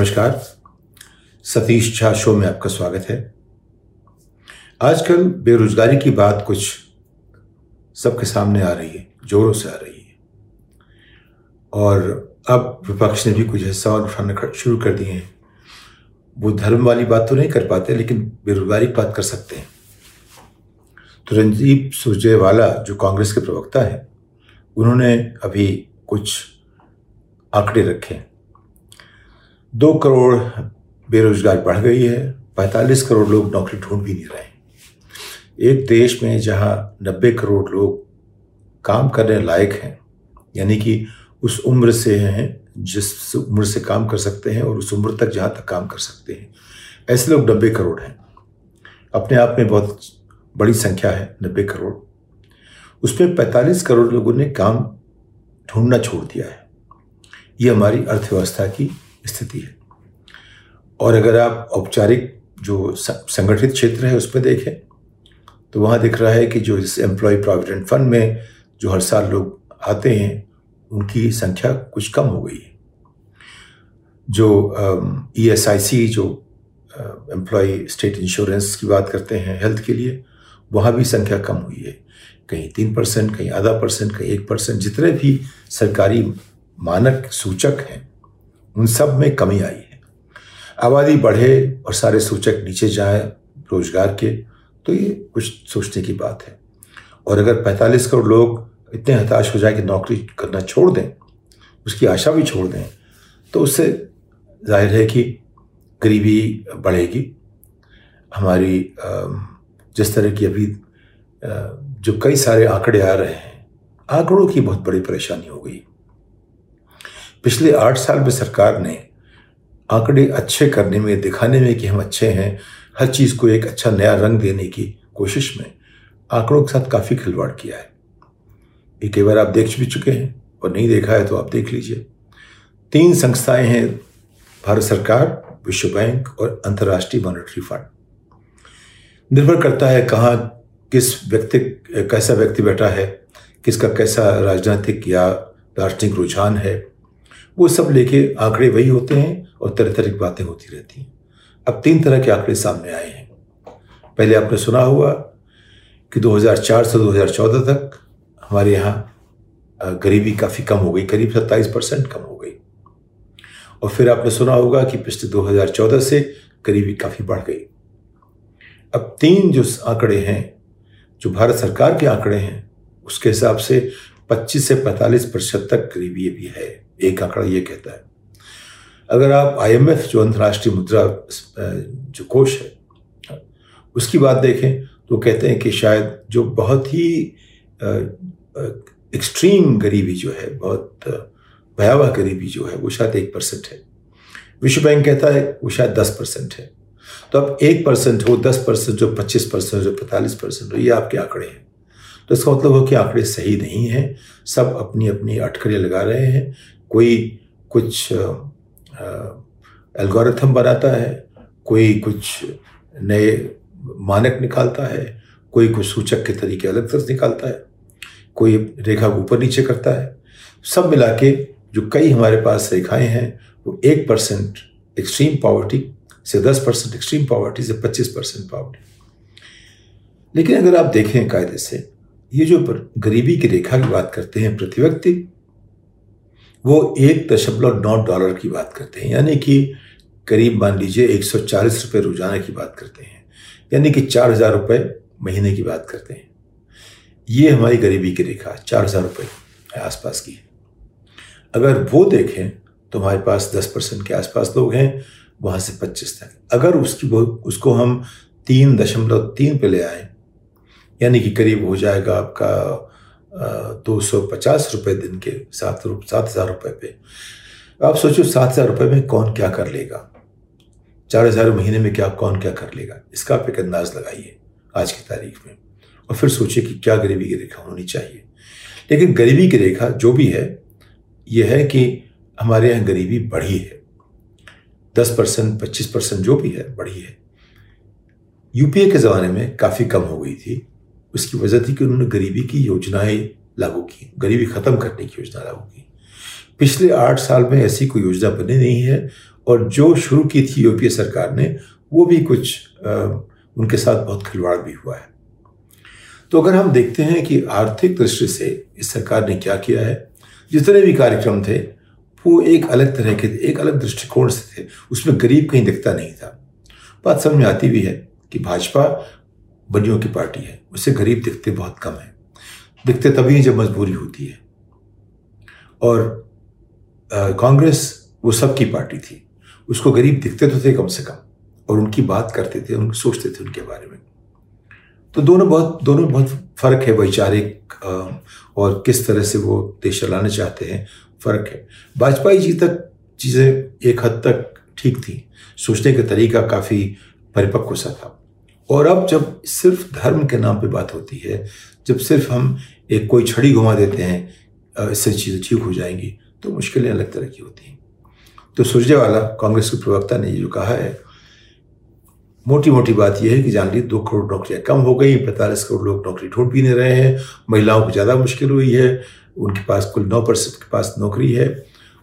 नमस्कार। सतीश झा शो में आपका स्वागत है। आजकल बेरोजगारी की बात कुछ सबके सामने आ रही है, जोरों से आ रही है। और अब विपक्ष ने भी कुछ हिस्सा और उठाना शुरू कर दिए हैं। वो धर्म वाली बात तो नहीं कर पाते, लेकिन बेरोजगारी बात कर सकते हैं। तो रणदीप सुरजेवाला, जो कांग्रेस के प्रवक्ता हैं, उन्होंने अभी कुछ आंकड़े रखे दो करोड़ बेरोजगार बढ़ गई है, पैंतालीस करोड़ लोग नौकरी ढूंढ भी नहीं रहे एक देश में जहाँ नब्बे करोड़ लोग काम करने लायक हैं, यानी कि उस उम्र से हैं, जिस उम्र से काम कर सकते हैं और उस उम्र तक जहाँ तक काम कर सकते हैं, ऐसे लोग नब्बे करोड़ हैं। अपने आप में बहुत बड़ी संख्या है, नब्बे करोड़। उसमें पैंतालीस करोड़ लोगों ने काम ढूंढना छोड़ दिया है। ये हमारी अर्थव्यवस्था की स्थिति है। और अगर आप औपचारिक जो संगठित क्षेत्र है उस पर देखें तो वहाँ दिख रहा है कि जो इस एम्प्लॉय प्रोविडेंट फंड में जो हर साल लोग आते हैं, उनकी संख्या कुछ कम हो गई है। जो ई एस आई सी जो एम्प्लॉय स्टेट इंश्योरेंस की बात करते हैं हेल्थ के लिए, वहाँ भी संख्या कम हुई है। कहीं तीन परसेंट, कहीं आधा परसेंट, कहीं एक परसेंट, जितने भी सरकारी मानक सूचक हैं उन सब में कमी आई है। आबादी बढ़े और सारे सूचक नीचे जाए रोज़गार के तो ये कुछ सोचने की बात है। और अगर 45 करोड़ लोग इतने हताश हो जाए कि नौकरी करना छोड़ दें, उसकी आशा भी छोड़ दें तो उससे ज़ाहिर है कि गरीबी बढ़ेगी। हमारी जिस तरह की अभी जो कई सारे आंकड़े आ रहे हैं, आंकड़ों की बहुत बड़ी परेशानी हो गई। पिछले आठ साल में सरकार ने आंकड़े अच्छे करने में, दिखाने में कि हम अच्छे हैं, हर चीज़ को एक अच्छा नया रंग देने की कोशिश में आंकड़ों के साथ काफ़ी खिलवाड़ किया है। ये कई बार आप देख भी चुके हैं और नहीं देखा है तो आप देख लीजिए। तीन संस्थाएँ हैं, भारत सरकार, विश्व बैंक और अंतर्राष्ट्रीय मॉनेटरी फंड। निर्भर करता है कहाँ किस व्यक्ति, कैसा व्यक्ति बैठा है, किसका कैसा राजनीतिक या राजनीतिक रुझान है। वो सब लेके आंकड़े वही होते हैं और तरह तरह की बातें होती रहती हैं। अब तीन तरह के आंकड़े सामने आए हैं। पहले आपने सुना हुआ कि 2004 से 2014 तक हमारे यहाँ गरीबी काफ़ी कम हो गई, करीब सत्ताईस परसेंट कम हो गई। और फिर आपने सुना होगा कि पिछले 2014 से गरीबी काफ़ी बढ़ गई। अब तीन जो आंकड़े हैं, जो भारत सरकार के आंकड़े हैं, उसके हिसाब से 25 से 45 प्रतिशत तक गरीबी भी है। एक आंकड़ा ये कहता है। अगर आप आईएमएफ जो अंतर्राष्ट्रीय मुद्रा जो कोष है, उसकी बात देखें तो कहते हैं कि शायद जो बहुत ही एक्सट्रीम गरीबी जो है, बहुत भयावह गरीबी जो है, वो शायद एक परसेंट है। विश्व बैंक कहता है वो शायद दस परसेंट है। तो अब एक परसेंट हो, दस परसेंट, जो पच्चीस परसेंट जो पैंतालीस परसेंट हो, ये आपके आंकड़े हैं। तो इसका मतलब हो कि आंकड़े सही नहीं हैं। सब अपनी अपनी अटकलें लगा रहे हैं। कोई कुछ एल्गोरिथम बनाता है, कोई कुछ नए मानक निकालता है, कोई कुछ सूचक के तरीके अलग तरह निकालता है, कोई रेखा ऊपर नीचे करता है। सब मिला के जो कई हमारे पास रेखाएँ हैं, वो एक परसेंट एक्सट्रीम पॉवर्टी से दस परसेंट एक्सट्रीम पॉवर्टी से पच्चीस परसेंट पॉवर्टी लेकिन अगर आप देखें कायदे से ये जो गरीबी की रेखा की बात करते हैं प्रति व्यक्ति वो एक दशमलव नौ डॉलर की बात करते हैं। यानी कि करीब मान लीजिए एक सौ चालीस रुपये रोज़ाना की बात करते हैं। यानी कि चार हज़ार रुपये महीने की बात करते हैं। ये हमारी गरीबी की रेखा चार हज़ार रुपये आसपास की है। अगर वो देखें तो हमारे पास दस परसेंट के आसपास लोग हैं, वहाँ से पच्चीस तक। अगर उसकी उसको हम तीन दशमलव तीन पे ले आए यानी कि करीब हो जाएगा आपका दो सौ पचास रुपये दिन के सात सात हज़ार रुपये पे। आप सोचो सात हज़ार रुपये में कौन क्या कर लेगा? चार हज़ार महीने में क्या कौन क्या कर लेगा? इसका आप एक अंदाज लगाइए आज की तारीख में। और फिर सोचिए कि क्या गरीबी की रेखा होनी चाहिए। लेकिन गरीबी की रेखा जो भी है यह है कि हमारे यहाँ गरीबी बढ़ी है। दस परसेंट, पच्चीस परसेंट जो भी है, बढ़ी है। यूपीए के ज़माने में काफ़ी कम हो गई थी। उसकी वजह थी कि उन्होंने गरीबी की योजनाएँ लागू की गरीबी ख़त्म करने की योजना लागू की। पिछले आठ साल में ऐसी कोई योजना बनी नहीं है और जो शुरू की थी यूपीए सरकार ने वो भी कुछ आ, उनके साथ बहुत खिलवाड़ भी हुआ है। तो अगर हम देखते हैं कि आर्थिक दृष्टि से इस सरकार ने क्या किया है जितने भी कार्यक्रम थे वो एक अलग तरह के एक अलग दृष्टिकोण से थे उसमें गरीब कहीं दिखता नहीं था। बात समझ में आती भी है कि भाजपा बनियों की पार्टी है। उससे गरीब दिखते बहुत कम है। दिखते तभी जब मजबूरी होती है। और कांग्रेस वो सबकी पार्टी थी। उसको गरीब दिखते तो थे कम से कम, और उनकी बात करते थे उनको सोचते थे उनके बारे में। तो दोनों बहुत दोनों बहुत फ़र्क है, वैचारिक और किस तरह से वो देश चलाना चाहते हैं, फ़र्क है। वाजपेयी जी तक चीज़ें एक हद तक ठीक थी। सोचने का तरीका काफ़ी परिपक्व सा था। और अब जब सिर्फ़ धर्म के नाम पे बात होती है, जब सिर्फ़ हम एक कोई छड़ी घुमा देते हैं इससे चीज़ें ठीक हो जाएँगी तो मुश्किलें अलग तरह की होती हैं। तो सुरजेवाला, कांग्रेस के प्रवक्ता ने जो कहा है मोटी मोटी बात यह है कि जान ली दो करोड़ नौकरियाँ कम हो गई, पैंतालीस करोड़ लोग नौकरी ढूंढ भी नहीं रहे हैं, महिलाओं को ज़्यादा मुश्किल हुई है, उनके पास कुल नौ परसेंट के पास नौकरी है,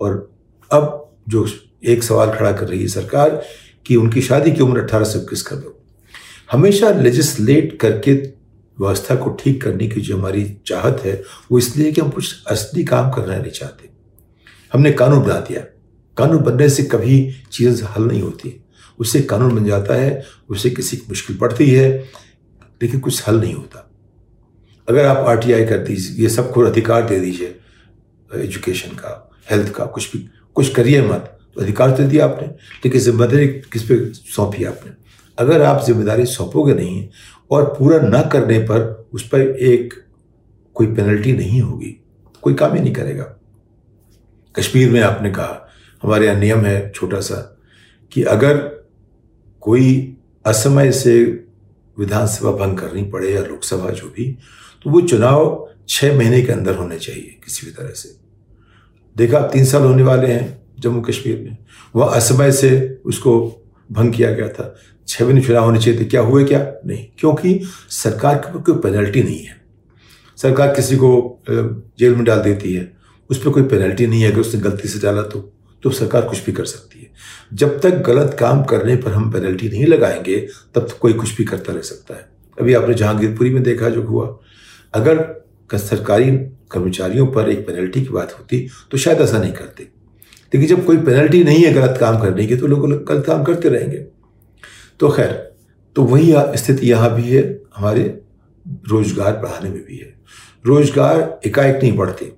और अब जो एक सवाल खड़ा कर रही है सरकार कि उनकी शादी की उम्र अट्ठारह से इक्कीस कर दो। हमेशा लेजिस्लेट करके व्यवस्था को ठीक करने की जो हमारी चाहत है, वो इसलिए कि हम कुछ असली काम करना नहीं चाहते। हमने कानून बना दिया। कानून बनने से कभी चीज़ हल नहीं होती। उससे कानून बन जाता है उससे किसी की मुश्किल पड़ती है, लेकिन कुछ हल नहीं होता। अगर आप आरटीआई कर दीजिए, ये सबको अधिकार दे दीजिए एजुकेशन का हेल्थ का, कुछ भी, कुछ करिए मत तो अधिकार तो दिया आपने, लेकिन ज़िम्मेदारी किस पे सौंपी आपने? अगर आप ज़िम्मेदारी सौंपोगे नहीं और पूरा न करने पर उस पर एक कोई पेनल्टी नहीं होगी, कोई काम ही नहीं करेगा। कश्मीर में आपने कहा, हमारे यहाँ नियम है छोटा सा कि अगर कोई असमय से विधानसभा भंग करनी पड़े या लोकसभा जो भी तो वो चुनाव छः महीने के अंदर होने चाहिए किसी भी तरह से। देखा तीन साल होने वाले हैं जम्मू कश्मीर में। वह असमय से उसको भंग किया गया था। छः महीने चुनाव होने चाहिए थे क्या हुए क्या? नहीं, क्योंकि सरकार के ऊपर कोई पेनल्टी नहीं है। सरकार किसी को जेल में डाल देती है। उस पर कोई पेनल्टी नहीं है, अगर उसने गलती से डाला तो तो सरकार कुछ भी कर सकती है। जब तक गलत काम करने पर हम पेनल्टी नहीं लगाएँगे, तब तक कोई कुछ भी करता रह सकता है। अभी आपने जहांगीरपुरी में देखा जो हुआ, अगर सरकारी कर्मचारियों पर एक पेनल्टी की बात होती तो शायद ऐसा नहीं करते। लेकिन जब कोई पेनल्टी नहीं है गलत काम करने की तो लोग गलत काम करते रहेंगे। तो खैर तो वही स्थिति यहाँ भी है, हमारे रोज़गार बढ़ाने में भी है। रोज़गार एकाएक नहीं बढ़ते।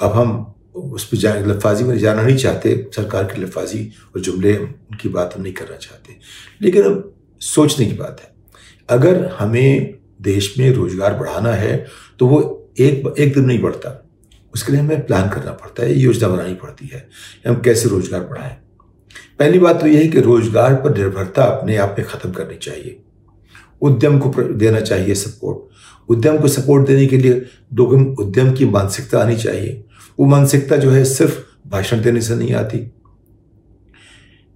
अब हम उस पर जाए लफाजी में जाना नहीं चाहते, सरकार की लफाजी और जुमले, उनकी बात हम नहीं करना चाहते। लेकिन अब सोचने की बात है, अगर हमें देश में रोज़गार बढ़ाना है तो वो एक एक दिन नहीं बढ़ता। उसके लिए हमें प्लान करना पड़ता है योजना बनानी पड़ती है हम कैसे रोज़गार बढ़ाएँ। पहली बात तो यह है कि रोज़गार पर निर्भरता अपने आप में ख़त्म करनी चाहिए। उद्यम को देना चाहिए सपोर्ट उद्यम को सपोर्ट देने के लिए लोगों उद्यम की मानसिकता आनी चाहिए। वो मानसिकता जो है सिर्फ़ भाषण देने से नहीं आती।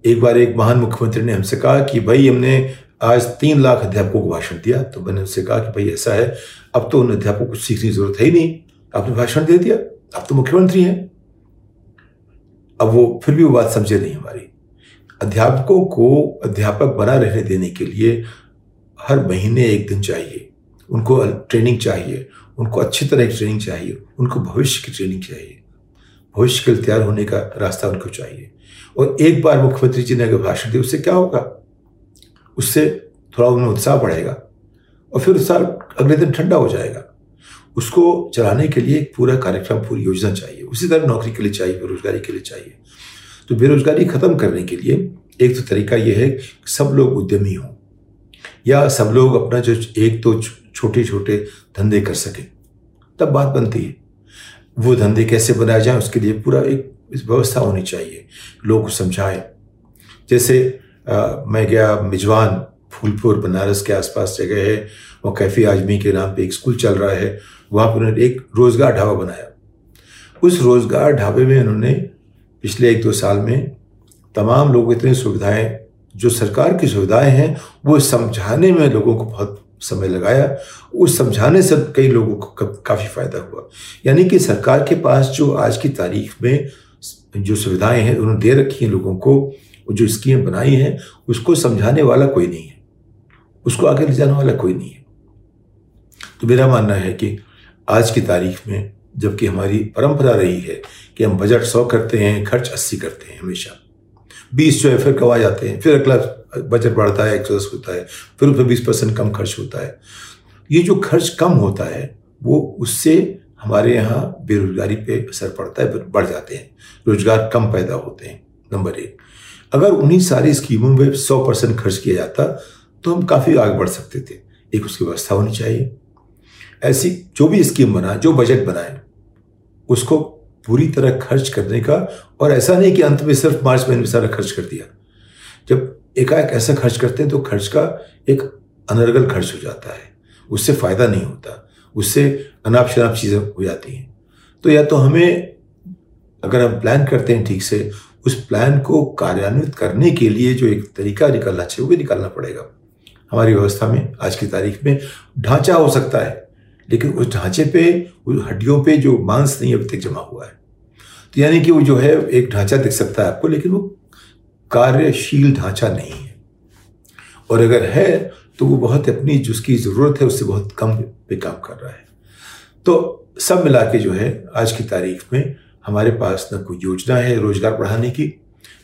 एक बार एक महान मुख्यमंत्री ने हमसे कहा कि भाई हमने आज तीन लाख अध्यापकों को भाषण दिया। तो मैंने उनसे कहा कि भाई ऐसा है, अब तो उन अध्यापकों को सीखने की ज़रूरत है ही नहीं। आपने भाषण दे दिया। आप तो मुख्यमंत्री हैं। अब वो, फिर भी वो बात समझे नहीं हमारी। अध्यापकों को अध्यापक बना रहने देने के लिए हर महीने एक दिन चाहिए। उनको ट्रेनिंग चाहिए। उनको अच्छी तरह की ट्रेनिंग चाहिए। उनको भविष्य की ट्रेनिंग चाहिए। भविष्य के लिए तैयार होने का रास्ता उनको चाहिए। और एक बार मुख्यमंत्री जी ने अगर भाषण दिया, उससे क्या होगा? उससे थोड़ा उनमें उत्साह बढ़ेगा। और फिर उत्साह अगले दिन ठंडा हो जाएगा। उसको चलाने के लिए एक पूरा कार्यक्रम पूरी योजना चाहिए। उसी तरह नौकरी के लिए चाहिए बेरोजगारी के लिए चाहिए। तो बेरोजगारी खत्म करने के लिए एक तो तरीका यह है कि सब लोग उद्यमी हों या सब लोग अपना जो एक तो छोटे छोटे धंधे कर सकें। तब बात बनती है। वो धंधे कैसे बनाए जाए उसके लिए पूरा एक व्यवस्था होनी चाहिए। लोग को समझाए। जैसे आ, मैं गया मिजवान फूलपुर बनारस के आसपास जगह है वो कैफी आजमी के नाम पे एक स्कूल चल रहा है। वहाँ पर उन्होंने एक रोज़गार ढाबा बनाया। उस रोज़गार ढाबे में उन्होंने पिछले एक दो साल में तमाम लोगों इतनी सुविधाएँ, जो सरकार की सुविधाएँ हैं, वो समझाने में लोगों को बहुत समय लगाया। उस समझाने से कई लोगों को काफ़ी फ़ायदा हुआ। यानी कि सरकार के पास जो आज की तारीख में जो सुविधाएँ हैं, उन्होंने दे रखी हैं लोगों को जो स्कीम बनाई हैं, उसको समझाने वाला कोई नहीं है। उसको आगे ले जाने वाला कोई नहीं है। तो मेरा मानना है कि आज की तारीख में जबकि हमारी परंपरा रही है कि हम बजट सौ करते हैं, खर्च अस्सी करते हैं हमेशा। बीस जो है, फिर कवा जाते हैं? फिर अगला बजट बढ़ता है, एक सौ दस होता है, फिर उसमें बीस परसेंट कम खर्च होता है। ये जो खर्च कम होता है, वो उससे हमारे यहाँ बेरोजगारी पे असर पड़ता है बढ़ जाते हैं। रोज़गार कम पैदा होते हैं, नंबर एक। अगर उन्हीं सारी स्कीमों में सौ परसेंट खर्च किया जाता तो हम काफ़ी आगे बढ़ सकते थे। एक उसकी व्यवस्था होनी चाहिए। ऐसी जो भी स्कीम बनाए, जो बजट बनाए, उसको पूरी तरह खर्च करने का और ऐसा नहीं कि अंत में सिर्फ़ मार्च महीने में सारा खर्च कर दिया। जब एकाएक ऐसा खर्च करते हैं तो खर्च का एक अनर्गल खर्च हो जाता है। उससे फ़ायदा नहीं होता। उससे अनाप शनाप चीज़ें हो जाती हैं। तो या तो हमें, अगर हम प्लान करते हैं ठीक से, उस प्लान को कार्यान्वित करने के लिए जो एक तरीका निकलना चाहिए, वो भी निकालना पड़ेगा। हमारी व्यवस्था में, आज की तारीख में, ढांचा हो सकता है। लेकिन उस ढांचे पे, उस हड्डियों पे जो मांस नहीं अभी तक जमा हुआ है। तो यानी कि वो जो है, एक ढांचा दिख सकता है आपको, लेकिन वो कार्यशील ढांचा नहीं है। और अगर है तो वो बहुत अपनी जिसकी ज़रूरत है, उससे बहुत कम पे काम कर रहा है। तो सब मिला के जो है, आज की तारीख में हमारे पास न कोई योजना है रोज़गार बढ़ाने की,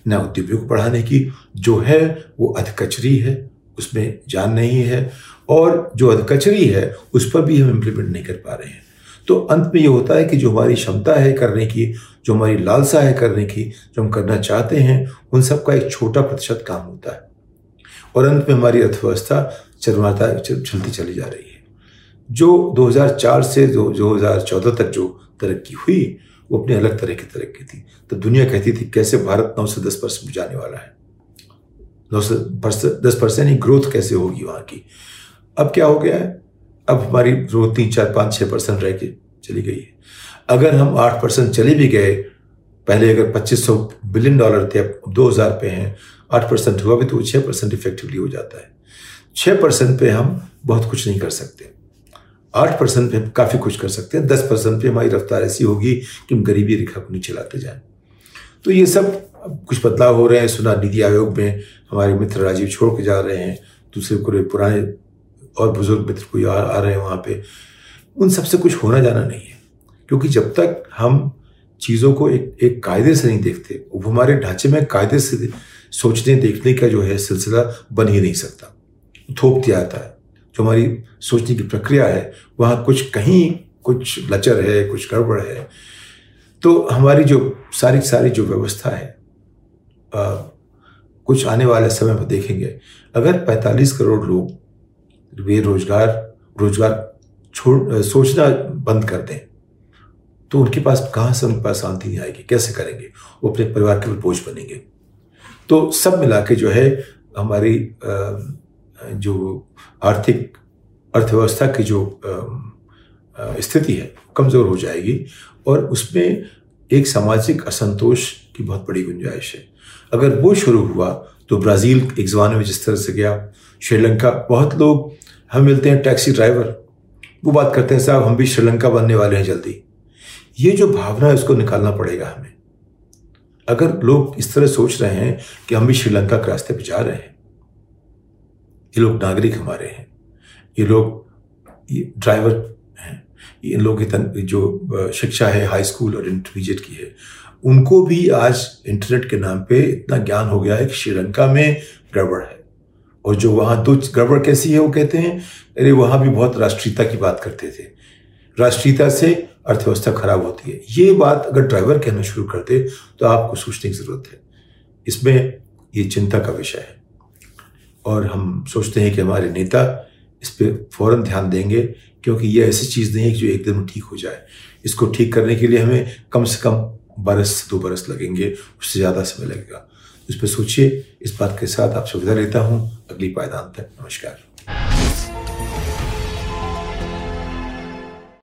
न उद्योगों को बढ़ाने की। जो है, वो अधकचरी है, उसमें जान नहीं है। और जो अधकचरी है, उस पर भी हम इम्प्लीमेंट नहीं कर पा रहे हैं। तो अंत में ये होता है कि जो हमारी क्षमता है करने की, जो हमारी लालसा है करने की, जो हम करना चाहते हैं, उन सब का एक छोटा प्रतिशत काम होता है। और अंत में हमारी अर्थव्यवस्था चरमाता चलती चली जा रही है। जो 2004 से जो 2014 तक जो तरक्की हुई, वो अपनी अलग तरह की तरक्की थी। तो दुनिया कहती थी, कैसे भारत नौ से दस परसेंट जाने वाला है? नौ से, दस परसेंट ग्रोथ कैसे होगी वहाँ की? अब क्या हो गया है? अब हमारी ग्रोथ तीन, चार, पाँच छः परसेंट रह के चली गई है। अगर हम आठ परसेंट चले भी गए, पहले अगर पच्चीस सौ बिलियन डॉलर थे, अब दो हज़ार पे हैं, आठ परसेंट हुआ भी तो छः परसेंट इफेक्टिवली हो जाता है। छः परसेंट पे हम बहुत कुछ नहीं कर सकते। आठ परसेंट पे काफ़ी कुछ कर सकते हैं। दस परसेंट पे हमारी रफ्तार ऐसी होगी कि हम गरीबी रेखा को नीचे लाते जाएँ। तो ये सब कुछ बदलाव हो रहे हैं। सुना, नीति आयोग में हमारे मित्र राजीव छोड़ के जा रहे हैं, दूसरे पूरे पुराने और बुज़ुर्ग मित्र कोई आ, आ रहे हैं वहाँ पे उन सबसे कुछ होना जाना नहीं है। क्योंकि जब तक हम चीज़ों को एक एक कायदे से नहीं देखते वो हमारे ढांचे में कायदे से सोचने देखने का जो है सिलसिला बन ही नहीं सकता। थोप दिया जाता है। जो हमारी सोचने की प्रक्रिया है वहाँ कुछ कहीं कुछ लचर है कुछ गड़बड़ है तो हमारी जो सारी सारी जो व्यवस्था है आ, कुछ आने वाले समय में देखेंगे। अगर 45 करोड़ लोग बेरोजगार रोज़गार रोज़गार छोड़ सोचना बंद कर दें। तो उनके पास कहाँ से उनके पास शांति नहीं आएगी? कैसे करेंगे? वो अपने परिवार के बोझ बनेंगे। तो सब मिला के जो है, हमारी जो आर्थिक अर्थव्यवस्था की जो स्थिति है, कमज़ोर हो जाएगी और उसमें एक सामाजिक असंतोष की बहुत बड़ी गुंजाइश है। अगर वो शुरू हुआ तो ब्राज़ील एक ज़माने में जिस तरह से गया, श्रीलंका, बहुत लोग हम मिलते हैं, टैक्सी ड्राइवर। वो बात करते हैं, साहब, हम भी श्रीलंका बनने वाले हैं जल्दी। ये जो भावना है, उसको निकालना पड़ेगा हमें। अगर लोग इस तरह सोच रहे हैं कि हम भी श्रीलंका के रास्ते पर जा रहे हैं, ये लोग नागरिक हमारे हैं। ये लोग, ये ड्राइवर हैं। इन लोगों की जो शिक्षा है, हाई स्कूल और इंटरमीडिएट की है उनको भी आज इंटरनेट के नाम पे इतना ज्ञान हो गया है कि श्रीलंका में गड़बड़ है। और जो वहाँ दो गड़बड़ कैसी है वो कहते हैं? अरे, वहाँ भी बहुत राष्ट्रीयता की बात करते थे। राष्ट्रीयता से अर्थव्यवस्था खराब होती है। ये बात अगर ड्राइवर कहना शुरू कर दे तो आपको सोचने की ज़रूरत है। इसमें ये चिंता का विषय है। और हम सोचते हैं कि हमारे नेता इस पर फ़ौरन ध्यान देंगे, क्योंकि ये ऐसी चीज़ नहीं है कि जो एकदम ठीक हो जाए। इसको ठीक करने के लिए हमें कम से कम बरस से दो बरस लगेंगे, उससे ज़्यादा समय लगेगा। इस पर सोचिए, इस बात के साथ आप सुविधा लेता हूँ। अगली पायदान तक, नमस्कार।